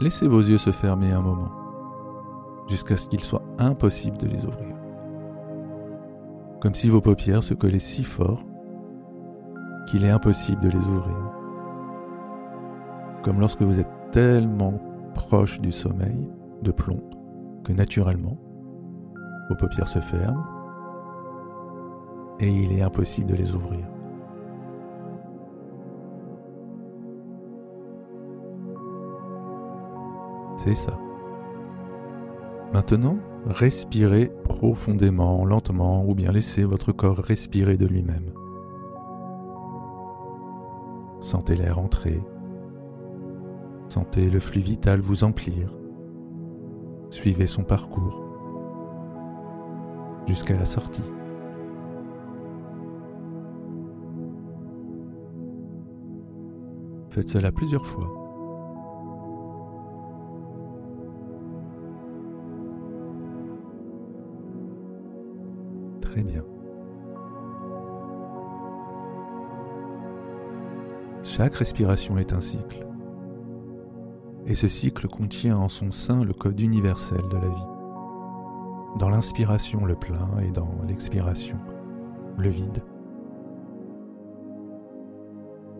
laissez vos yeux se fermer un moment, jusqu'à ce qu'il soit impossible de les ouvrir. Comme si vos paupières se collaient si fort qu'il est impossible de les ouvrir. Comme lorsque vous êtes tellement proche du sommeil de plomb que naturellement, vos paupières se ferment et il est impossible de les ouvrir. Ça. Maintenant, respirez profondément, lentement, ou bien laissez votre corps respirer de lui-même. Sentez l'air entrer. Sentez le flux vital vous emplir. Suivez son parcours jusqu'à la sortie. Faites cela plusieurs fois. Chaque respiration est un cycle. Et ce cycle contient en son sein le code universel de la vie. Dans l'inspiration, le plein et dans l'expiration, le vide.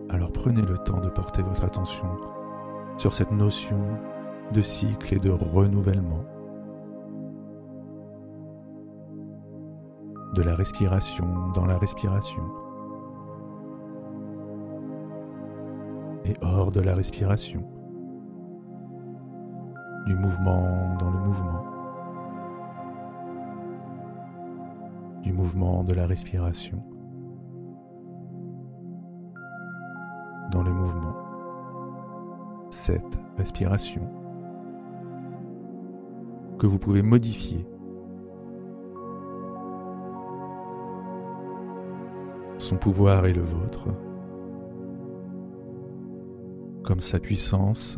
Alors prenez le temps de porter votre attention sur cette notion de cycle et de renouvellement, de la respiration dans la respiration et hors de la respiration, du mouvement dans le mouvement, du mouvement de la respiration. Dans le mouvement. Cette respiration. Que vous pouvez modifier. Son pouvoir est le vôtre, comme sa puissance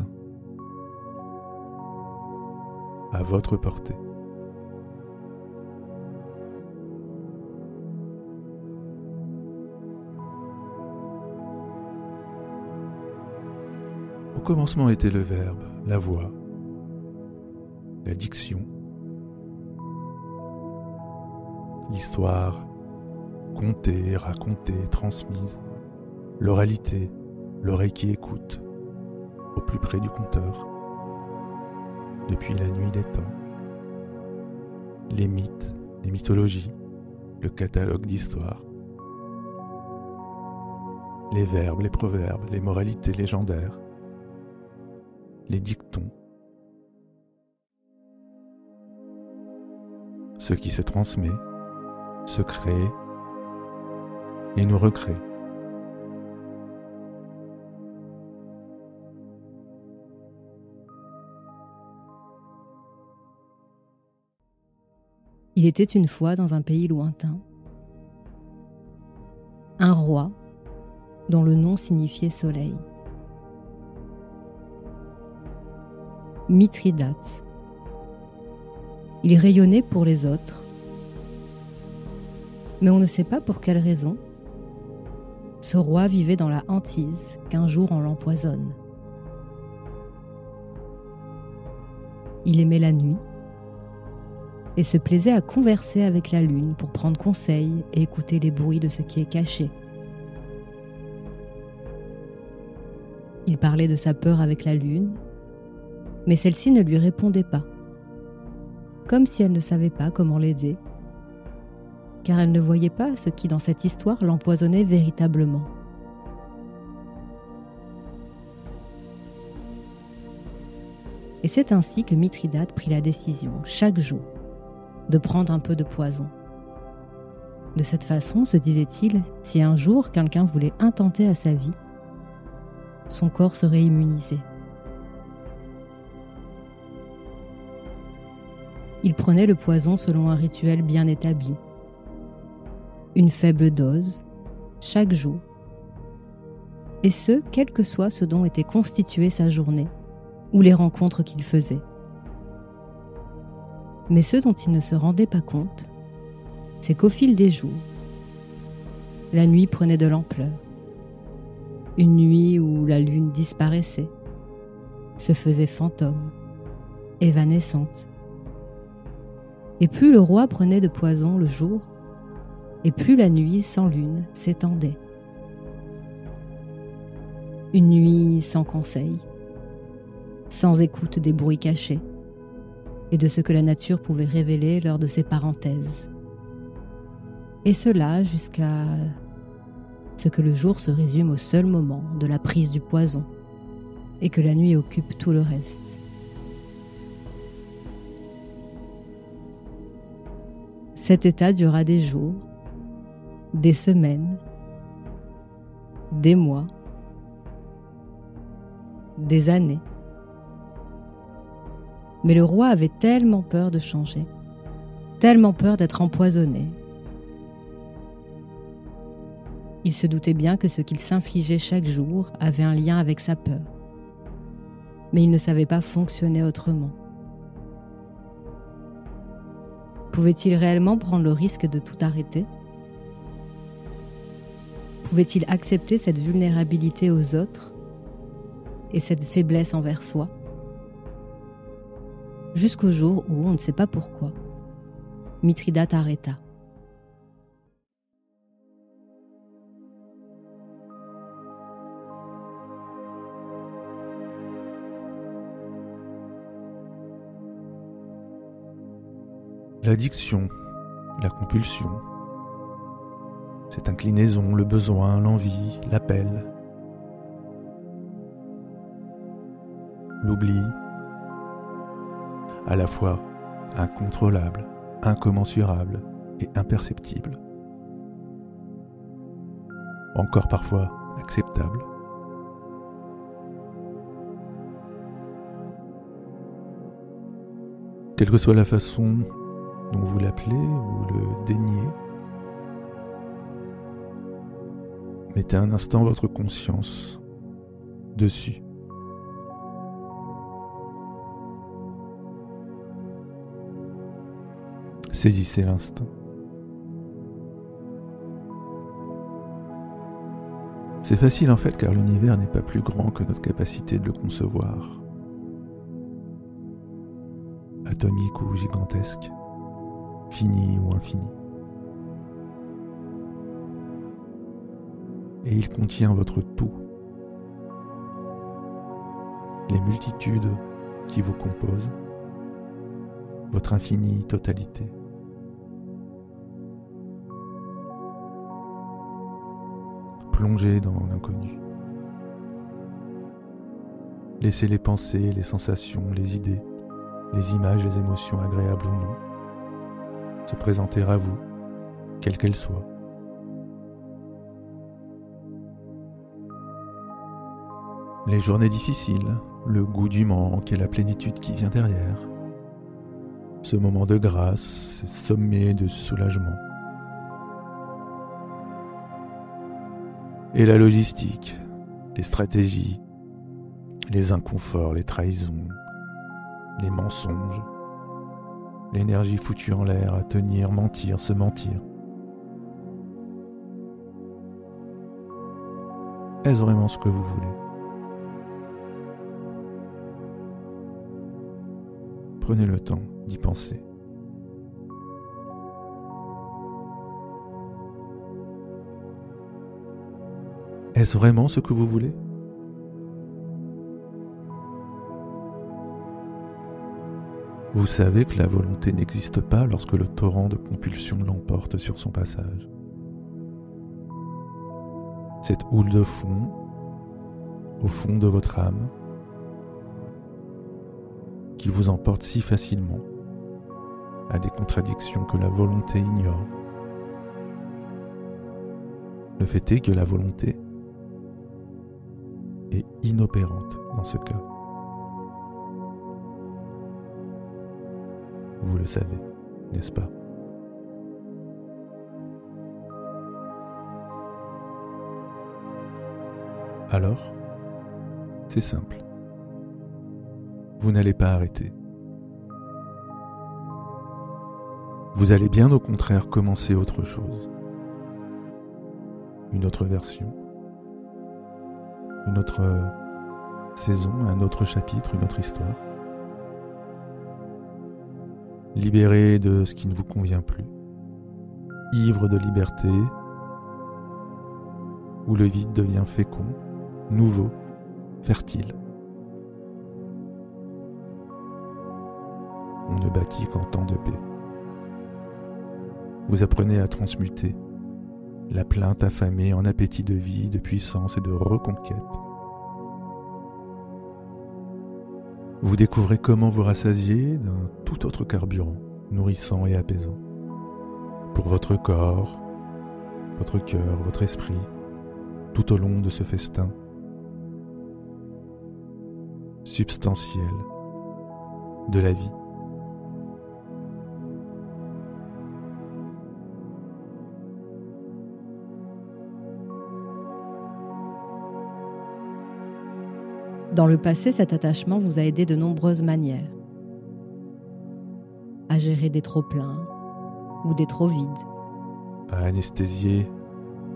à votre portée. Au commencement était le verbe, la voix, la diction, l'histoire, contée, racontée, transmise, l'oralité, l'oreille qui écoute, au plus près du compteur, depuis la nuit des temps, les mythes, les mythologies, le catalogue d'histoire, les verbes, les proverbes, les moralités légendaires, les dictons, ce qui se transmet, se crée et nous recrée. Il était une fois dans un pays lointain un roi dont le nom signifiait soleil. Mithridate. Il rayonnait pour les autres, mais on ne sait pas pour quelle raison. Ce roi vivait dans la hantise qu'un jour on l'empoisonne. Il aimait la nuit et se plaisait à converser avec la lune pour prendre conseil et écouter les bruits de ce qui est caché. Il parlait de sa peur avec la lune mais celle-ci ne lui répondait pas, comme si elle ne savait pas comment l'aider, car elle ne voyait pas ce qui dans cette histoire l'empoisonnait véritablement. Et c'est ainsi que Mithridate prit la décision, chaque jour, de prendre un peu de poison. De cette façon, se disait-il, si un jour quelqu'un voulait intenter à sa vie, son corps serait immunisé. Il prenait le poison selon un rituel bien établi. Une faible dose, chaque jour. Et ce, quel que soit ce dont était constituée sa journée, ou les rencontres qu'il faisait. Mais ce dont il ne se rendait pas compte, c'est qu'au fil des jours, la nuit prenait de l'ampleur. Une nuit où la lune disparaissait, se faisait fantôme, évanescente. Et plus le roi prenait de poison le jour, et plus la nuit sans lune s'étendait. Une nuit sans conseil, sans écoute des bruits cachés et de ce que la nature pouvait révéler lors de ses parenthèses. Et cela jusqu'à ce que le jour se résume au seul moment de la prise du poison et que la nuit occupe tout le reste. Cet état dura des jours, des semaines, des mois, des années. Mais le roi avait tellement peur de changer, tellement peur d'être empoisonné. Il se doutait bien que ce qu'il s'infligeait chaque jour avait un lien avec sa peur. Mais il ne savait pas fonctionner autrement. Pouvait-il réellement prendre le risque de tout arrêter? Pouvait-il accepter cette vulnérabilité aux autres et cette faiblesse envers soi? Jusqu'au jour où, on ne sait pas pourquoi, Mithridate arrêta. L'addiction, la compulsion, cette inclinaison, le besoin, l'envie, l'appel, l'oubli, à la fois incontrôlable, incommensurable et imperceptible. Encore parfois acceptable. Quelle que soit la façon dont vous l'appelez ou le daignez, mettez un instant votre conscience dessus. Saisissez l'instant. C'est facile en fait car l'univers n'est pas plus grand que notre capacité de le concevoir. Atomique ou gigantesque, fini ou infini. Et il contient votre tout, les multitudes qui vous composent, votre infinie totalité. Plongez dans l'inconnu. Laissez les pensées, les sensations, les idées, les images, les émotions agréables ou non se présenter à vous, quelles qu'elles soient. Les journées difficiles, le goût du manque et la plénitude qui vient derrière. Ce moment de grâce, ce sommet de soulagement. Et la logistique, les stratégies, les inconforts, les trahisons, les mensonges, l'énergie foutue en l'air à tenir, mentir, se mentir. Est-ce vraiment ce que vous voulez? Prenez le temps d'y penser. Est-ce vraiment ce que vous voulez? Vous savez que la volonté n'existe pas lorsque le torrent de compulsion l'emporte sur son passage. Cette houle de fond, au fond de votre âme, qui vous emporte si facilement à des contradictions que la volonté ignore. Le fait est que la volonté est inopérante dans ce cas. Vous le savez, n'est-ce pas? Alors, c'est simple. Vous n'allez pas arrêter. Vous allez bien au contraire commencer autre chose. Une autre version. Une autre saison, un autre chapitre, une autre histoire. Libéré de ce qui ne vous convient plus, ivre de liberté, où le vide devient fécond, nouveau, fertile. On ne bâtit qu'en temps de paix. Vous apprenez à transmuter la plainte affamée en appétit de vie, de puissance et de reconquête. Vous découvrez comment vous rassasier d'un tout autre carburant, nourrissant et apaisant, pour votre corps, votre cœur, votre esprit, tout au long de ce festin substantiel de la vie. Dans le passé, cet attachement vous a aidé de nombreuses manières. À gérer des trop-pleins ou des trop vides. À anesthésier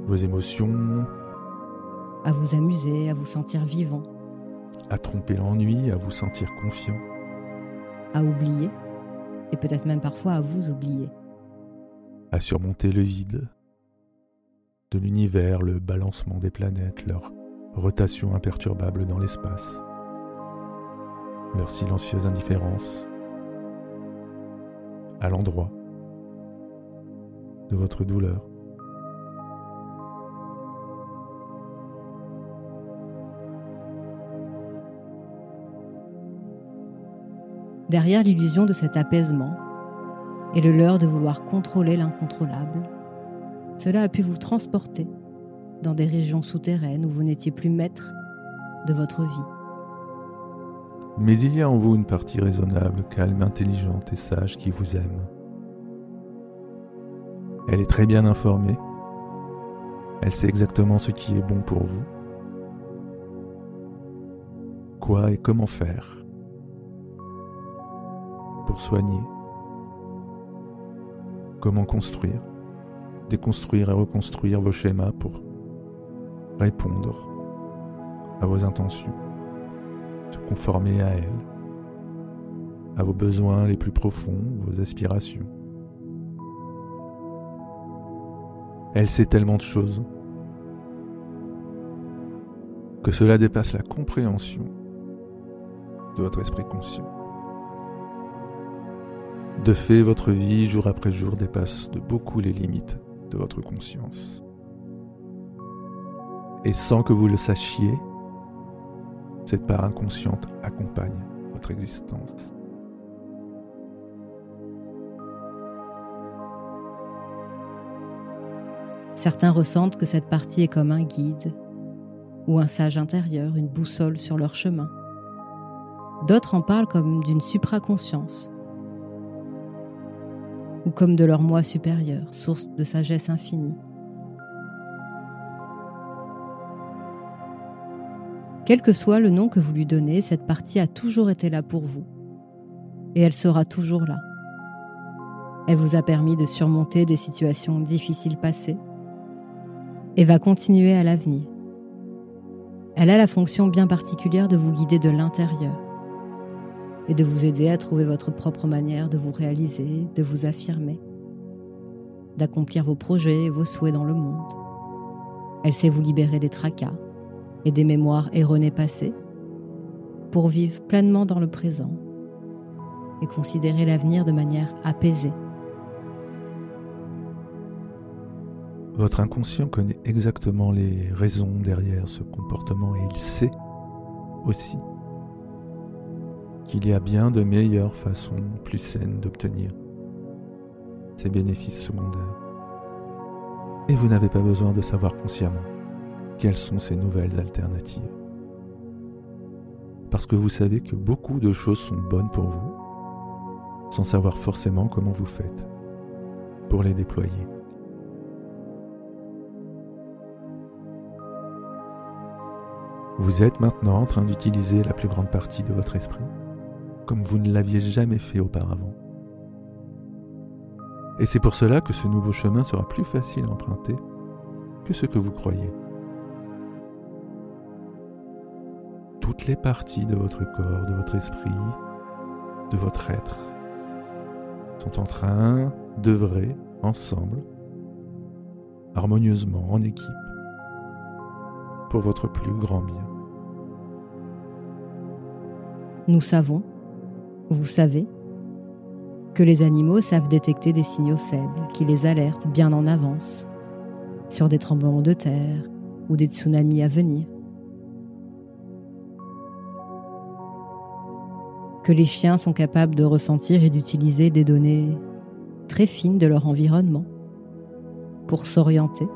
vos émotions. À vous amuser, à vous sentir vivant. À tromper l'ennui, à vous sentir confiant. À oublier, et peut-être même parfois à vous oublier. À surmonter le vide de l'univers, le balancement des planètes, leur rotation imperturbable dans l'espace, leur silencieuse indifférence à l'endroit de votre douleur. Derrière l'illusion de cet apaisement et le leurre de vouloir contrôler l'incontrôlable, cela a pu vous transporter dans des régions souterraines où vous n'étiez plus maître de votre vie. Mais il y a en vous une partie raisonnable, calme, intelligente et sage qui vous aime. Elle est très bien informée. Elle sait exactement ce qui est bon pour vous. Quoi et comment faire pour soigner? Comment construire, déconstruire et reconstruire vos schémas pour répondre à vos intentions, se conformer à elles, à vos besoins les plus profonds, vos aspirations. Elle sait tellement de choses que cela dépasse la compréhension de votre esprit conscient. De fait, votre vie, jour après jour, dépasse de beaucoup les limites de votre conscience et sans que vous le sachiez, cette part inconsciente accompagne votre existence. Certains ressentent que cette partie est comme un guide ou un sage intérieur, une boussole sur leur chemin. D'autres en parlent comme d'une supraconscience ou comme de leur moi supérieur, source de sagesse infinie. Quel que soit le nom que vous lui donnez, cette partie a toujours été là pour vous. Et elle sera toujours là. Elle vous a permis de surmonter des situations difficiles passées et va continuer à l'avenir. Elle a la fonction bien particulière de vous guider de l'intérieur et de vous aider à trouver votre propre manière de vous réaliser, de vous affirmer, d'accomplir vos projets et vos souhaits dans le monde. Elle sait vous libérer des tracas, et des mémoires erronées passées pour vivre pleinement dans le présent et considérer l'avenir de manière apaisée. Votre inconscient connaît exactement les raisons derrière ce comportement et il sait aussi qu'il y a bien de meilleures façons plus saines d'obtenir ces bénéfices secondaires. Et vous n'avez pas besoin de savoir consciemment quelles sont ces nouvelles alternatives. Parce que vous savez que beaucoup de choses sont bonnes pour vous, sans savoir forcément comment vous faites pour les déployer. Vous êtes maintenant en train d'utiliser la plus grande partie de votre esprit, comme vous ne l'aviez jamais fait auparavant. Et c'est pour cela que ce nouveau chemin sera plus facile à emprunter que ce que vous croyez. Toutes les parties de votre corps, de votre esprit, de votre être sont en train d'œuvrer ensemble, harmonieusement, en équipe, pour votre plus grand bien. Nous savons, vous savez, que les animaux savent détecter des signaux faibles qui les alertent bien en avance sur des tremblements de terre ou des tsunamis à venir. Les chiens sont capables de ressentir et d'utiliser des données très fines de leur environnement pour s'orienter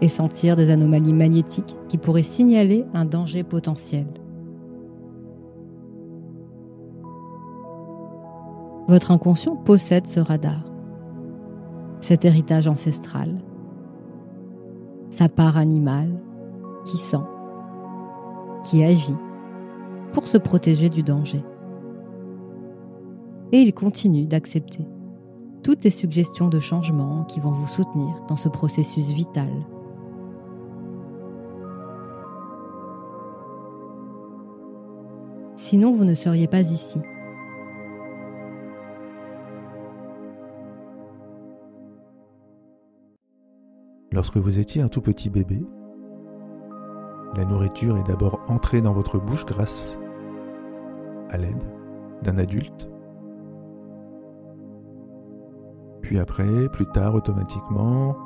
et sentir des anomalies magnétiques qui pourraient signaler un danger potentiel. Votre inconscient possède ce radar, cet héritage ancestral, sa part animale qui sent, qui agit pour se protéger du danger. Et il continue d'accepter toutes les suggestions de changement qui vont vous soutenir dans ce processus vital. Sinon, vous ne seriez pas ici. Lorsque vous étiez un tout petit bébé, la nourriture est d'abord entrée dans votre bouche grâce à l'aide d'un adulte. Puis après, plus tard, automatiquement,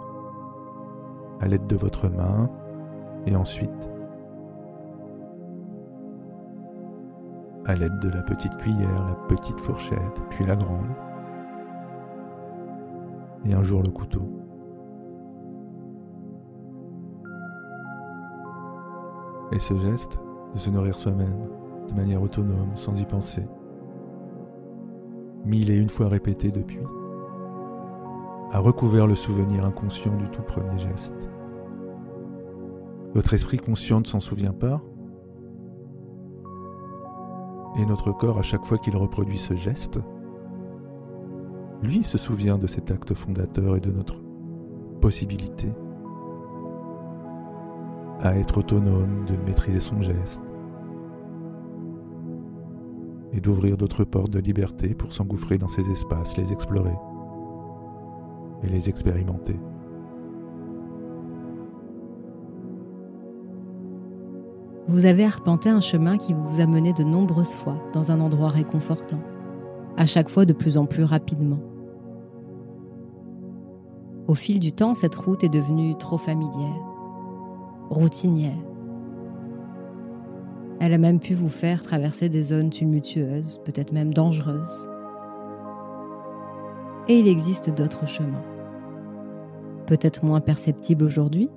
à l'aide de votre main, et ensuite à l'aide de la petite cuillère, la petite fourchette, puis la grande, et un jour le couteau. Et ce geste de se nourrir soi-même de manière autonome, sans y penser, mille et une fois répété depuis, a recouvert le souvenir inconscient du tout premier geste. Votre esprit conscient ne s'en souvient pas, et notre corps, à chaque fois qu'il reproduit ce geste, lui se souvient de cet acte fondateur et de notre possibilité à être autonome, de maîtriser son geste et d'ouvrir d'autres portes de liberté pour s'engouffrer dans ces espaces, les explorer et les expérimenter. Vous avez arpenté un chemin qui vous a mené de nombreuses fois dans un endroit réconfortant, à chaque fois de plus en plus rapidement. Au fil du temps, cette route est devenue trop familière routinière. Elle a même pu vous faire traverser des zones tumultueuses, peut-être même dangereuses. Et il existe d'autres chemins, peut-être moins perceptibles aujourd'hui,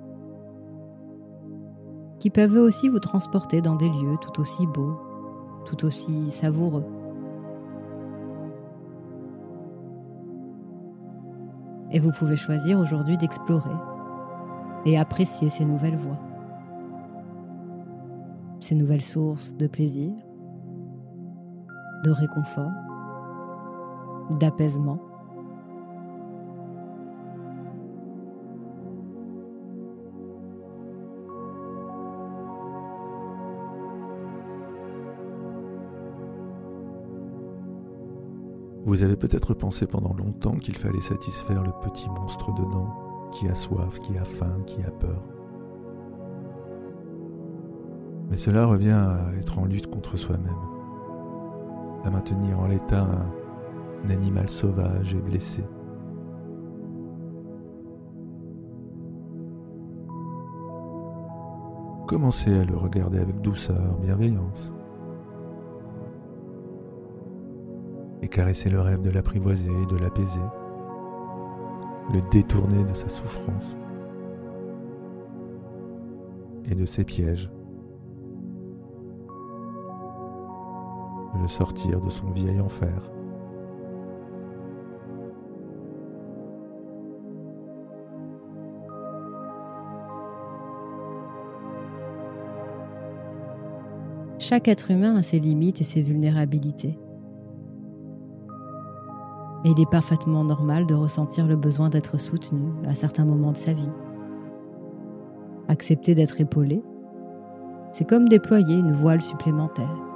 qui peuvent aussi vous transporter dans des lieux tout aussi beaux, tout aussi savoureux. Et vous pouvez choisir aujourd'hui d'explorer et apprécier ces nouvelles voies, ces nouvelles sources de plaisir, de réconfort, d'apaisement. Vous avez peut-être pensé pendant longtemps qu'il fallait satisfaire le petit monstre dedans qui a soif, qui a faim, qui a peur. Mais cela revient à être en lutte contre soi-même, à maintenir en l'état un, animal sauvage et blessé. Commencez à le regarder avec douceur, bienveillance. Et caresser le rêve de l'apprivoiser de l'apaiser le détourner de sa souffrance et de ses pièges, sortir de son vieil enfer. Chaque être humain a ses limites et ses vulnérabilités. Et il est parfaitement normal de ressentir le besoin d'être soutenu à certains moments de sa vie. Accepter d'être épaulé, C'est comme déployer une voile supplémentaire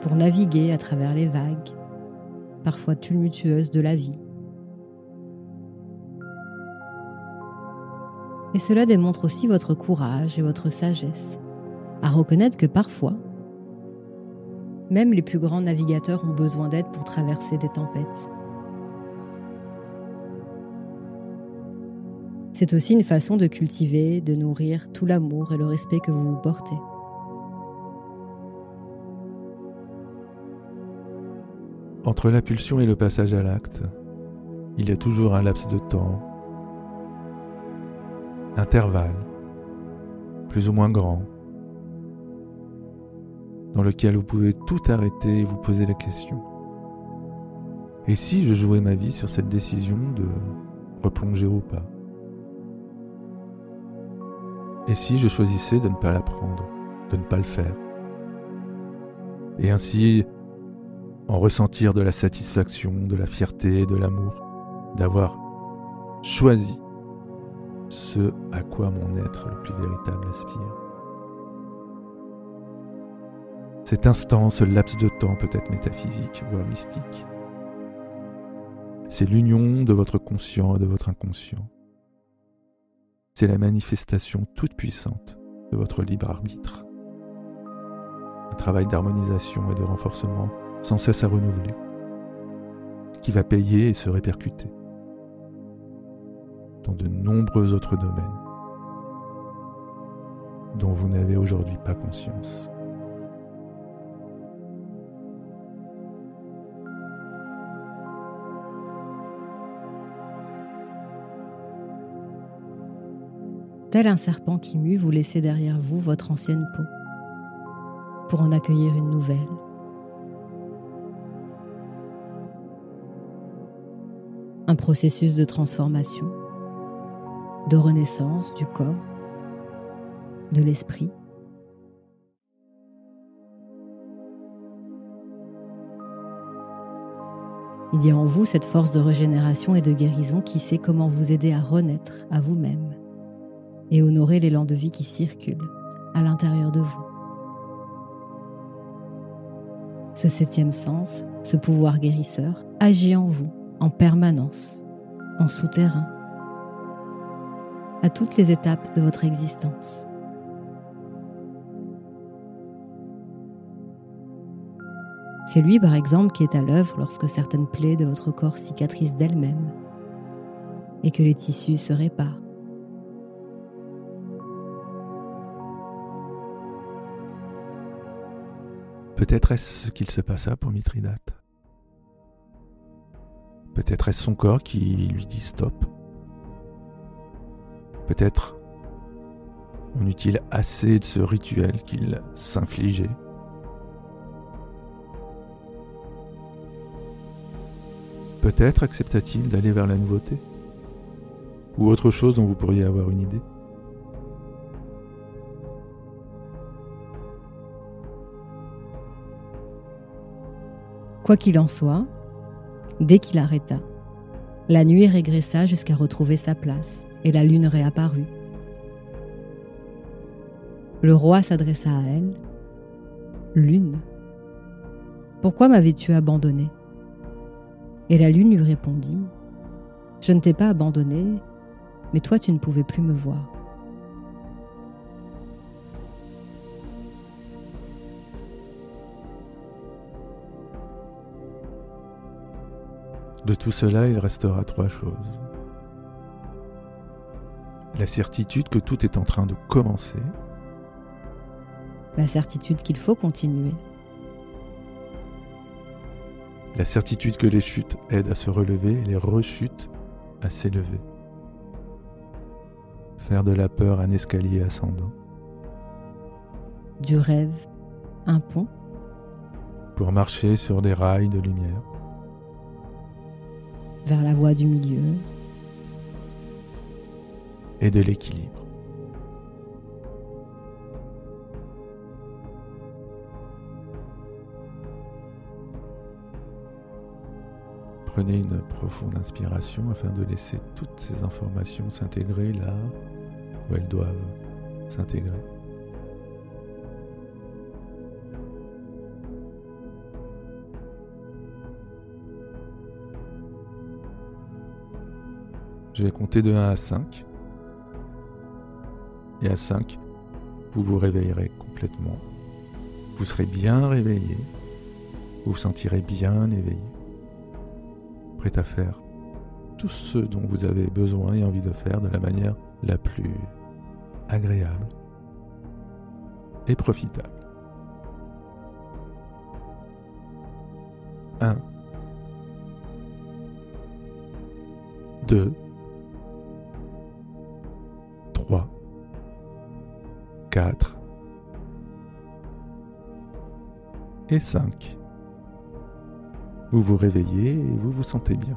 pour naviguer à travers les vagues, parfois tumultueuses de la vie. Et cela démontre aussi votre courage et votre sagesse à reconnaître que parfois, même les plus grands navigateurs ont besoin d'aide pour traverser des tempêtes. C'est aussi une façon de cultiver, de nourrir tout l'amour et le respect que vous vous portez. Entre l'impulsion et le passage à l'acte, il y a toujours un laps de temps, intervalle, plus ou moins grand, dans lequel vous pouvez tout arrêter et vous poser la question. Et si je jouais ma vie sur cette décision de replonger ou pas? Et si je choisissais de ne pas la prendre, de ne pas le faire? Et ainsi en ressentir de la satisfaction, de la fierté, de l'amour, d'avoir choisi ce à quoi mon être le plus véritable aspire. Cet instant, ce laps de temps peut être métaphysique, voire mystique. C'est l'union de votre conscient et de votre inconscient. C'est la manifestation toute puissante de votre libre arbitre. Un travail d'harmonisation et de renforcement sans cesse à renouveler, qui va payer et se répercuter dans de nombreux autres domaines dont vous n'avez aujourd'hui pas conscience. Tel un serpent qui mue, vous laissez derrière vous votre ancienne peau pour en accueillir une nouvelle. Processus de transformation, de renaissance du corps, de l'esprit. Il y a en vous cette force de régénération et de guérison qui sait comment vous aider à renaître à vous-même et honorer l'élan de vie qui circule à l'intérieur de vous. Ce septième sens, ce pouvoir guérisseur, agit en vous en permanence, en souterrain, à toutes les étapes de votre existence. C'est lui, par exemple, qui est à l'œuvre lorsque certaines plaies de votre corps cicatrisent d'elles-mêmes et que les tissus se réparent. Peut-être est-ce ce qu'il se passa pour Mithridate. Peut-être est-ce son corps qui lui dit stop. Peut-être en eut-il assez de ce rituel qu'il s'infligeait. Peut-être accepta-t-il d'aller vers la nouveauté Ou autre chose dont vous pourriez avoir une idée Quoi qu'il en soit, dès qu'il arrêta, la nuit régressa jusqu'à retrouver sa place et la lune réapparut. Le roi s'adressa à elle. Lune, pourquoi m'avais-tu abandonné Et la lune lui répondit, Je ne t'ai pas abandonné, mais toi tu ne pouvais plus me voir. De tout cela, il restera trois choses. La certitude que tout est en train de commencer. La certitude qu'il faut continuer. La certitude que les chutes aident à se relever et les rechutes à s'élever. Faire de la peur un escalier ascendant. Du rêve, un pont. Pour marcher sur des rails de lumière vers la voie du milieu et de l'équilibre. Prenez une profonde inspiration afin de laisser toutes ces informations s'intégrer là où elles doivent s'intégrer. Je vais compter de 1 à 5. Et à 5, vous vous réveillerez complètement. Vous serez bien réveillé. Vous vous sentirez bien éveillé. Prêt à faire tout ce dont vous avez besoin et envie de faire de la manière la plus agréable et profitable. 1 2 3 4 et 5. Vous vous réveillez et vous vous sentez bien.